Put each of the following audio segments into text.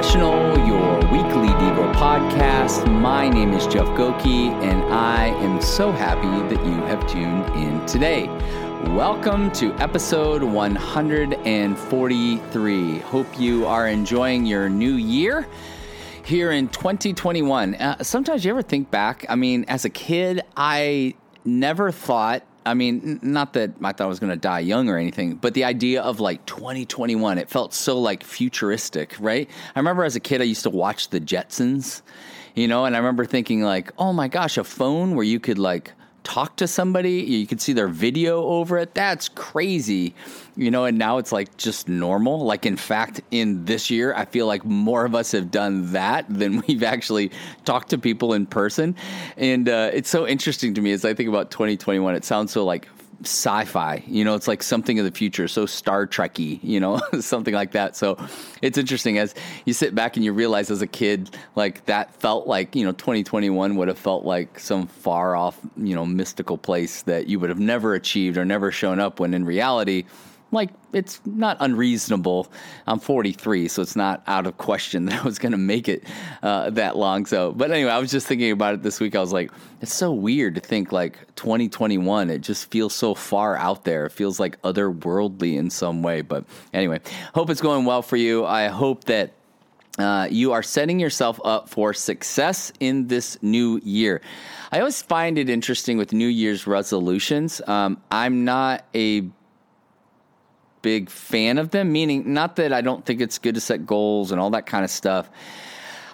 Confessional, your weekly Devo podcast. My name is Jeff Goki, and I am so happy that you have tuned in today. Welcome to episode 143. Hope you are enjoying your new year here in 2021. Uh, sometimes you ever think back, I mean, as a kid, I never thought I mean, not that I thought I was going to die young or anything, but the idea of like 2021, it felt so like futuristic, right? I remember as a kid, I used to watch the Jetsons, you know, and I remember thinking like, oh my gosh, a phone where you could like talk to somebody, you could see their video over it. That's crazy. You know, and now it's like just normal. Like, in fact, in this year, I feel like more of us have done that than we've actually talked to people in person. And uh, it's so interesting to me as I think about 2021. It sounds so like sci-fi you know it's like something of the future so star trekky you know something like that. So it's interesting as you sit back and you realize as a kid like that felt like you know 2021 would have felt like some far off you know mystical place that you would have never achieved or never shown up when in reality like it's not unreasonable. I'm 43, so it's not out of question that I was going to make it uh, that long. So, but anyway, I was just thinking about it this week. I was like, it's so weird to think like 2021. It just feels so far out there. It feels like otherworldly in some way. But anyway, hope it's going well for you. I hope that. Uh, you are setting yourself up for success in this new year. I always find it interesting with New Year's resolutions. Um, I'm not a big fan of them, meaning not that I don't think it's good to set goals and all that kind of stuff.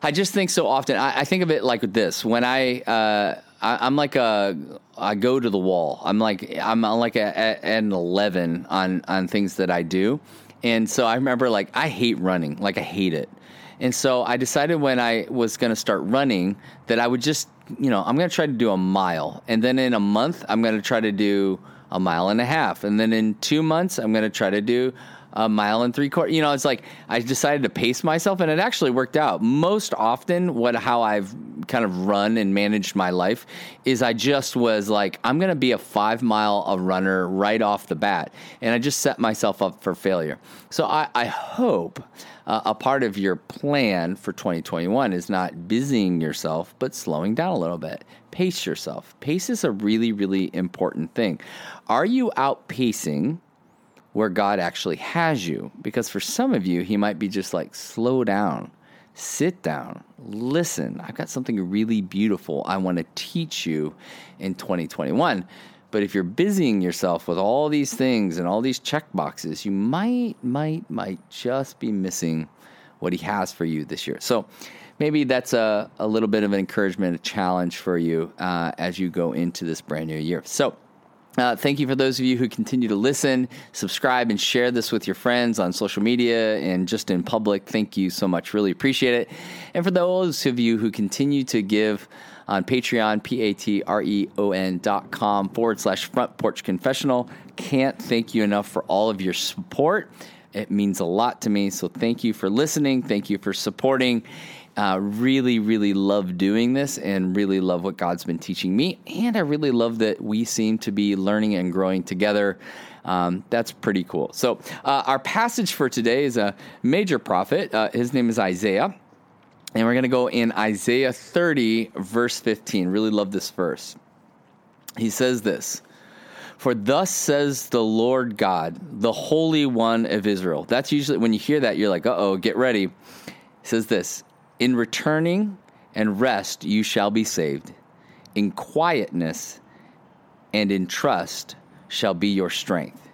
I just think so often, I, I think of it like this when I, uh, I, am like a, I go to the wall. I'm like, I'm like a, a, an 11 on, on things that I do. And so I remember like, I hate running, like I hate it. And so I decided when I was going to start running that I would just, you know, I'm going to try to do a mile. And then in a month, I'm going to try to do a mile and a half. And then in two months, I'm going to try to do a mile and three quarters. You know, it's like I decided to pace myself, and it actually worked out. Most often, what how I've kind of run and managed my life is I just was like, I'm going to be a five mile a runner right off the bat, and I just set myself up for failure. So I, I hope. Uh, a part of your plan for 2021 is not busying yourself, but slowing down a little bit. Pace yourself. Pace is a really, really important thing. Are you outpacing where God actually has you? Because for some of you, He might be just like, slow down, sit down, listen. I've got something really beautiful I want to teach you in 2021. But if you're busying yourself with all these things and all these check boxes, you might, might, might just be missing what He has for you this year. So, maybe that's a, a little bit of an encouragement, a challenge for you uh, as you go into this brand new year. So, uh, thank you for those of you who continue to listen, subscribe, and share this with your friends on social media and just in public. Thank you so much. Really appreciate it. And for those of you who continue to give on Patreon, P A T R E O N dot com forward slash front porch confessional, can't thank you enough for all of your support. It means a lot to me. So thank you for listening. Thank you for supporting. Uh, really, really love doing this and really love what God's been teaching me. And I really love that we seem to be learning and growing together. Um, that's pretty cool. So, uh, our passage for today is a major prophet. Uh, his name is Isaiah. And we're going to go in Isaiah 30, verse 15. Really love this verse. He says this For thus says the Lord God, the Holy One of Israel. That's usually when you hear that, you're like, uh oh, get ready. He says this in returning and rest you shall be saved. In quietness and in trust shall be your strength.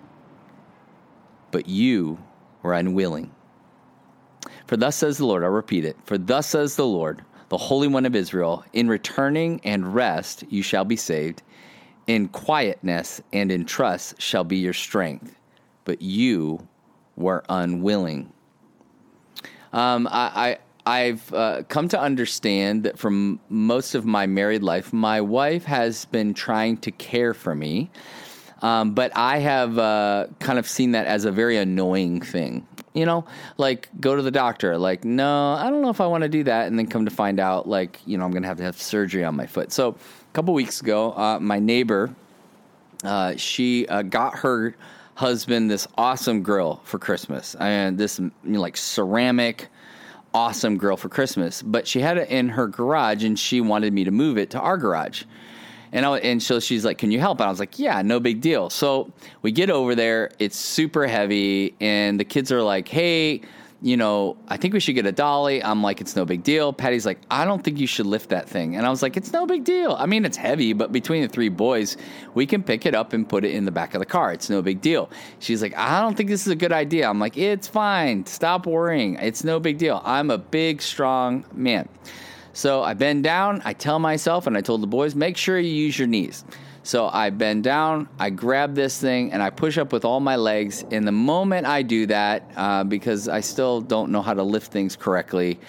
But you were unwilling. For thus says the Lord, I'll repeat it. For thus says the Lord, the Holy One of Israel, in returning and rest you shall be saved. In quietness and in trust shall be your strength. But you were unwilling. Um, I, I've uh, come to understand that from most of my married life, my wife has been trying to care for me, um, but I have uh, kind of seen that as a very annoying thing. You know, like go to the doctor, like, no, I don't know if I want to do that. And then come to find out, like, you know, I'm going to have to have surgery on my foot. So a couple weeks ago, uh, my neighbor, uh, she uh, got her husband this awesome grill for Christmas and this you know, like ceramic awesome grill for Christmas, but she had it in her garage and she wanted me to move it to our garage. And I, and so she's like, "Can you help?" And I was like, "Yeah, no big deal." So we get over there. It's super heavy, and the kids are like, "Hey." You know, I think we should get a dolly. I'm like, it's no big deal. Patty's like, I don't think you should lift that thing. And I was like, it's no big deal. I mean, it's heavy, but between the three boys, we can pick it up and put it in the back of the car. It's no big deal. She's like, I don't think this is a good idea. I'm like, it's fine. Stop worrying. It's no big deal. I'm a big, strong man. So I bend down, I tell myself, and I told the boys, make sure you use your knees. So I bend down, I grab this thing, and I push up with all my legs. And the moment I do that, uh, because I still don't know how to lift things correctly,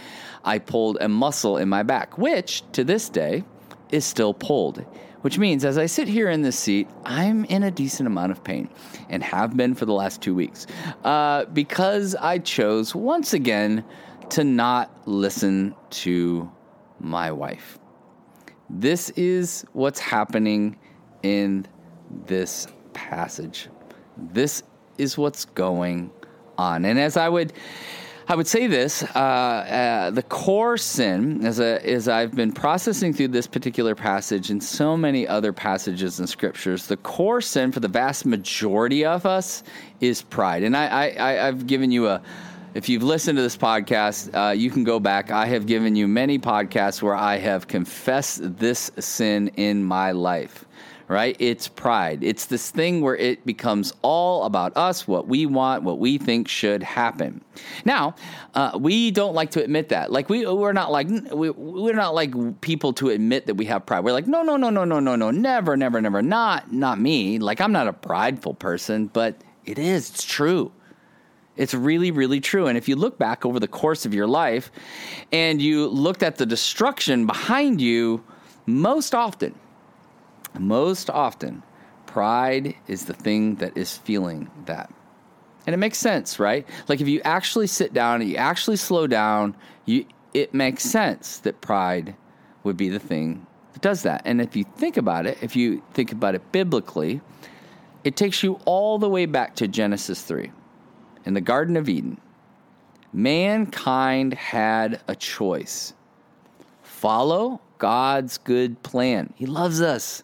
I pulled a muscle in my back, which to this day is still pulled. Which means as I sit here in this seat, I'm in a decent amount of pain and have been for the last two weeks uh, because I chose once again to not listen to my wife. This is what's happening in this passage. This is what's going on. And as I would I would say this: uh, uh, the core sin, as, a, as I've been processing through this particular passage and so many other passages in scriptures, the core sin for the vast majority of us is pride. And I, I, I've given you a if you've listened to this podcast, uh, you can go back. I have given you many podcasts where I have confessed this sin in my life, right? It's pride. It's this thing where it becomes all about us, what we want, what we think should happen. Now, uh, we don't like to admit that. Like we, we're not like we, we're not like people to admit that we have pride. We're like, no, no, no, no, no, no, no, never, never, never. Not, not me. Like I'm not a prideful person, but it is. It's true. It's really, really true. And if you look back over the course of your life and you looked at the destruction behind you, most often, most often, pride is the thing that is feeling that. And it makes sense, right? Like if you actually sit down and you actually slow down, you it makes sense that pride would be the thing that does that. And if you think about it, if you think about it biblically, it takes you all the way back to Genesis 3 in the Garden of Eden, mankind had a choice follow God's good plan. He loves us.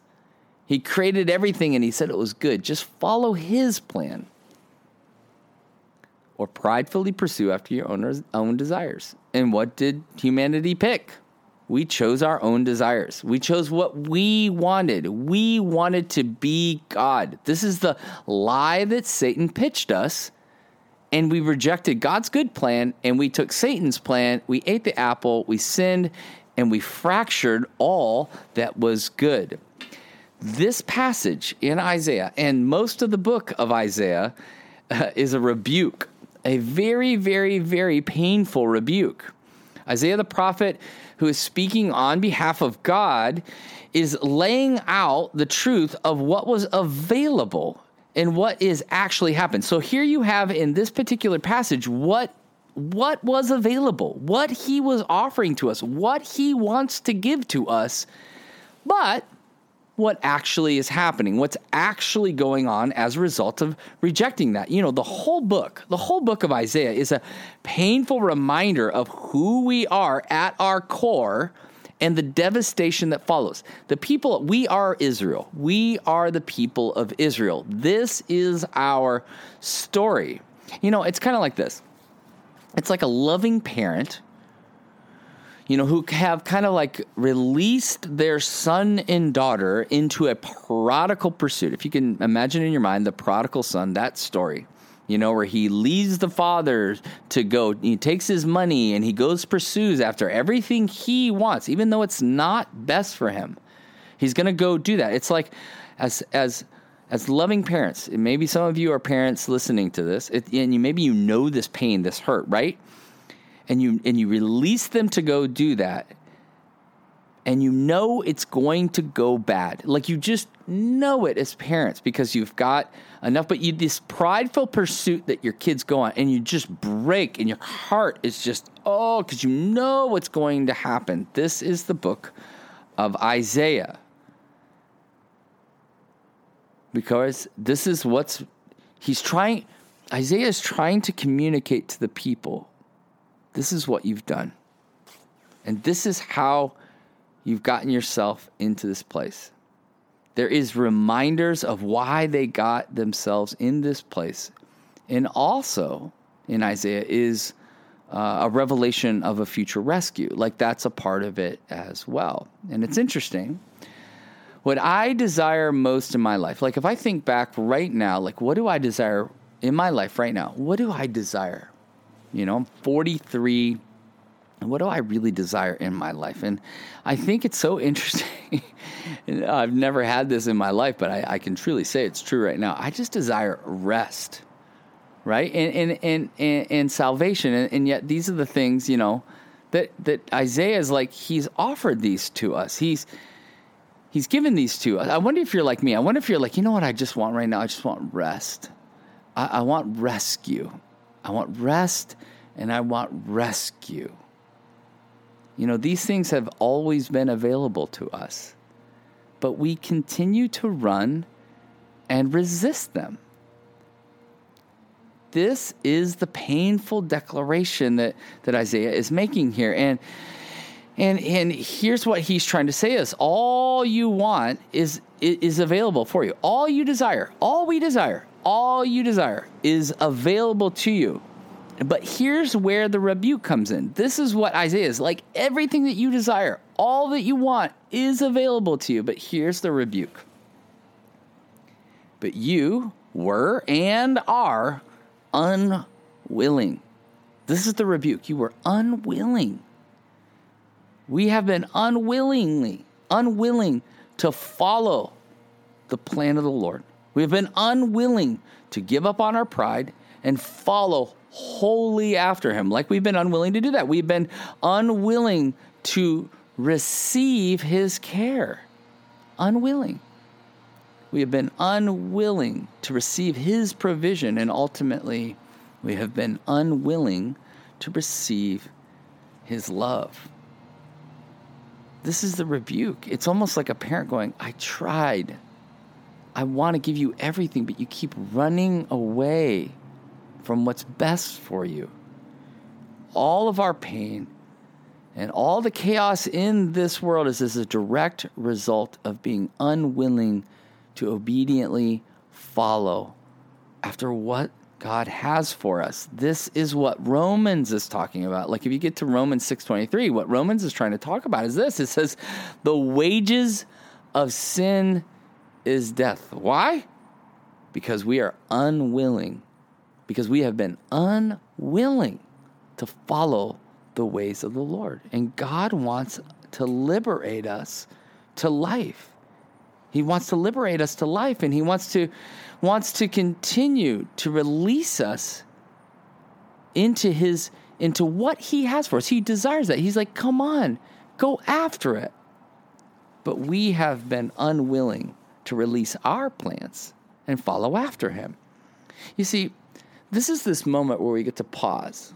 He created everything and he said it was good. Just follow his plan. Or pridefully pursue after your own, own desires. And what did humanity pick? We chose our own desires. We chose what we wanted. We wanted to be God. This is the lie that Satan pitched us and we rejected God's good plan and we took Satan's plan. We ate the apple, we sinned, and we fractured all that was good. This passage in Isaiah and most of the book of Isaiah uh, is a rebuke, a very, very, very painful rebuke. Isaiah the prophet, who is speaking on behalf of God, is laying out the truth of what was available and what is actually happened. So here you have in this particular passage what what was available, what he was offering to us, what he wants to give to us, but what actually is happening, what's actually going on as a result of rejecting that. You know, the whole book, the whole book of Isaiah is a painful reminder of who we are at our core and the devastation that follows. The people, we are Israel. We are the people of Israel. This is our story. You know, it's kind of like this it's like a loving parent you know, who have kind of like released their son and daughter into a prodigal pursuit. If you can imagine in your mind the prodigal son, that story you know, where he leaves the father to go, he takes his money and he goes pursues after everything he wants, even though it's not best for him. He's going to go do that. It's like as as as loving parents, maybe some of you are parents listening to this, it, and you maybe you know this pain, this hurt, right? And you and you release them to go do that, and you know it's going to go bad. Like you just know it as parents because you've got enough, but you this prideful pursuit that your kids go on, and you just break, and your heart is just oh, because you know what's going to happen. This is the book of Isaiah. Because this is what's he's trying Isaiah is trying to communicate to the people this is what you've done. And this is how you've gotten yourself into this place. There is reminders of why they got themselves in this place. And also in Isaiah is uh, a revelation of a future rescue. Like that's a part of it as well. And it's interesting. What I desire most in my life, like if I think back right now, like what do I desire in my life right now? What do I desire? You know, I'm 43. What do I really desire in my life? And I think it's so interesting. I've never had this in my life, but I, I can truly say it's true right now. I just desire rest right? And and and and, and salvation, and, and, yet these are the things you know that that Isaiah is like he's offered these to us. He's he's given these to us. I wonder if you're like me. I wonder if you're like you know what I just want right now. I just want rest. I, I want rescue. I want rest, and I want rescue. You know these things have always been available to us, but we continue to run and resist them this is the painful declaration that, that Isaiah is making here. And and and here's what he's trying to say is all you want is is available for you. All you desire, all we desire, all you desire is available to you. But here's where the rebuke comes in. This is what Isaiah is like everything that you desire, all that you want is available to you. But here's the rebuke. But you were and are unwilling. This is the rebuke. You were unwilling. We have been unwillingly, unwilling to follow the plan of the Lord. We have been unwilling to give up on our pride and follow wholly after Him, like we've been unwilling to do that. We've been unwilling to receive His care. Unwilling. We have been unwilling to receive His provision, and ultimately, we have been unwilling to receive His love. This is the rebuke. It's almost like a parent going, I tried. I want to give you everything, but you keep running away from what's best for you. All of our pain and all the chaos in this world is as a direct result of being unwilling to obediently follow after what God has for us. This is what Romans is talking about. Like if you get to Romans 6:23, what Romans is trying to talk about is this. It says the wages of sin is death. Why? Because we are unwilling. Because we have been unwilling to follow the ways of the Lord. And God wants to liberate us to life. He wants to liberate us to life and he wants to wants to continue to release us into his into what he has for us. He desires that. He's like, "Come on, go after it." But we have been unwilling to release our plans and follow after him. You see, this is this moment where we get to pause.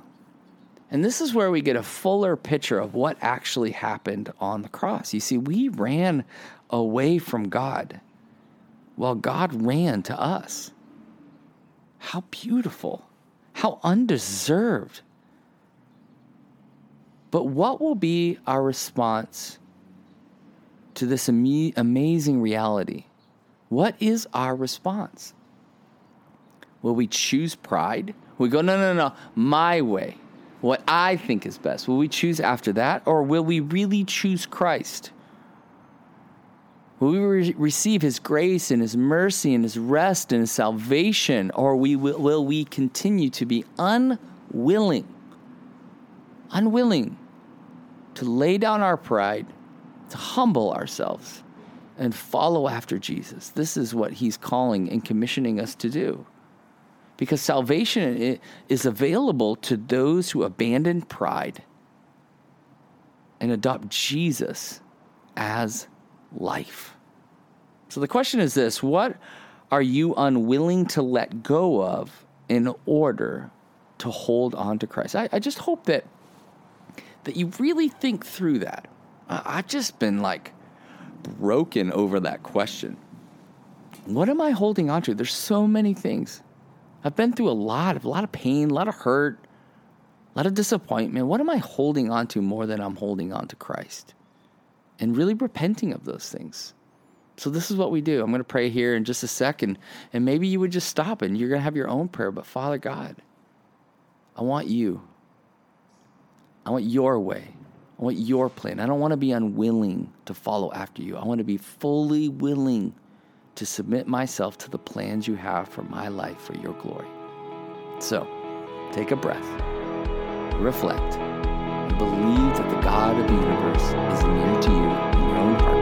And this is where we get a fuller picture of what actually happened on the cross. You see, we ran away from God while God ran to us. How beautiful, how undeserved. But what will be our response to this am- amazing reality? What is our response? Will we choose pride? We go, no, no, no, my way, what I think is best? Will we choose after that? Or will we really choose Christ? Will we re- receive His grace and His mercy and His rest and His salvation, or we will, will we continue to be unwilling, unwilling to lay down our pride, to humble ourselves, and follow after Jesus? This is what He's calling and commissioning us to do. Because salvation is available to those who abandon pride and adopt Jesus as life. So the question is this what are you unwilling to let go of in order to hold on to Christ? I, I just hope that that you really think through that. I've just been like broken over that question. What am I holding on to? There's so many things. I've been through a lot of a lot of pain, a lot of hurt, a lot of disappointment. What am I holding on to more than I'm holding on to Christ? And really repenting of those things. So this is what we do. I'm going to pray here in just a second, and maybe you would just stop and you're going to have your own prayer. But Father God, I want you. I want your way. I want your plan. I don't want to be unwilling to follow after you. I want to be fully willing to submit myself to the plans you have for my life for your glory. So, take a breath, reflect, and believe that the God of the universe is near to you in your own heart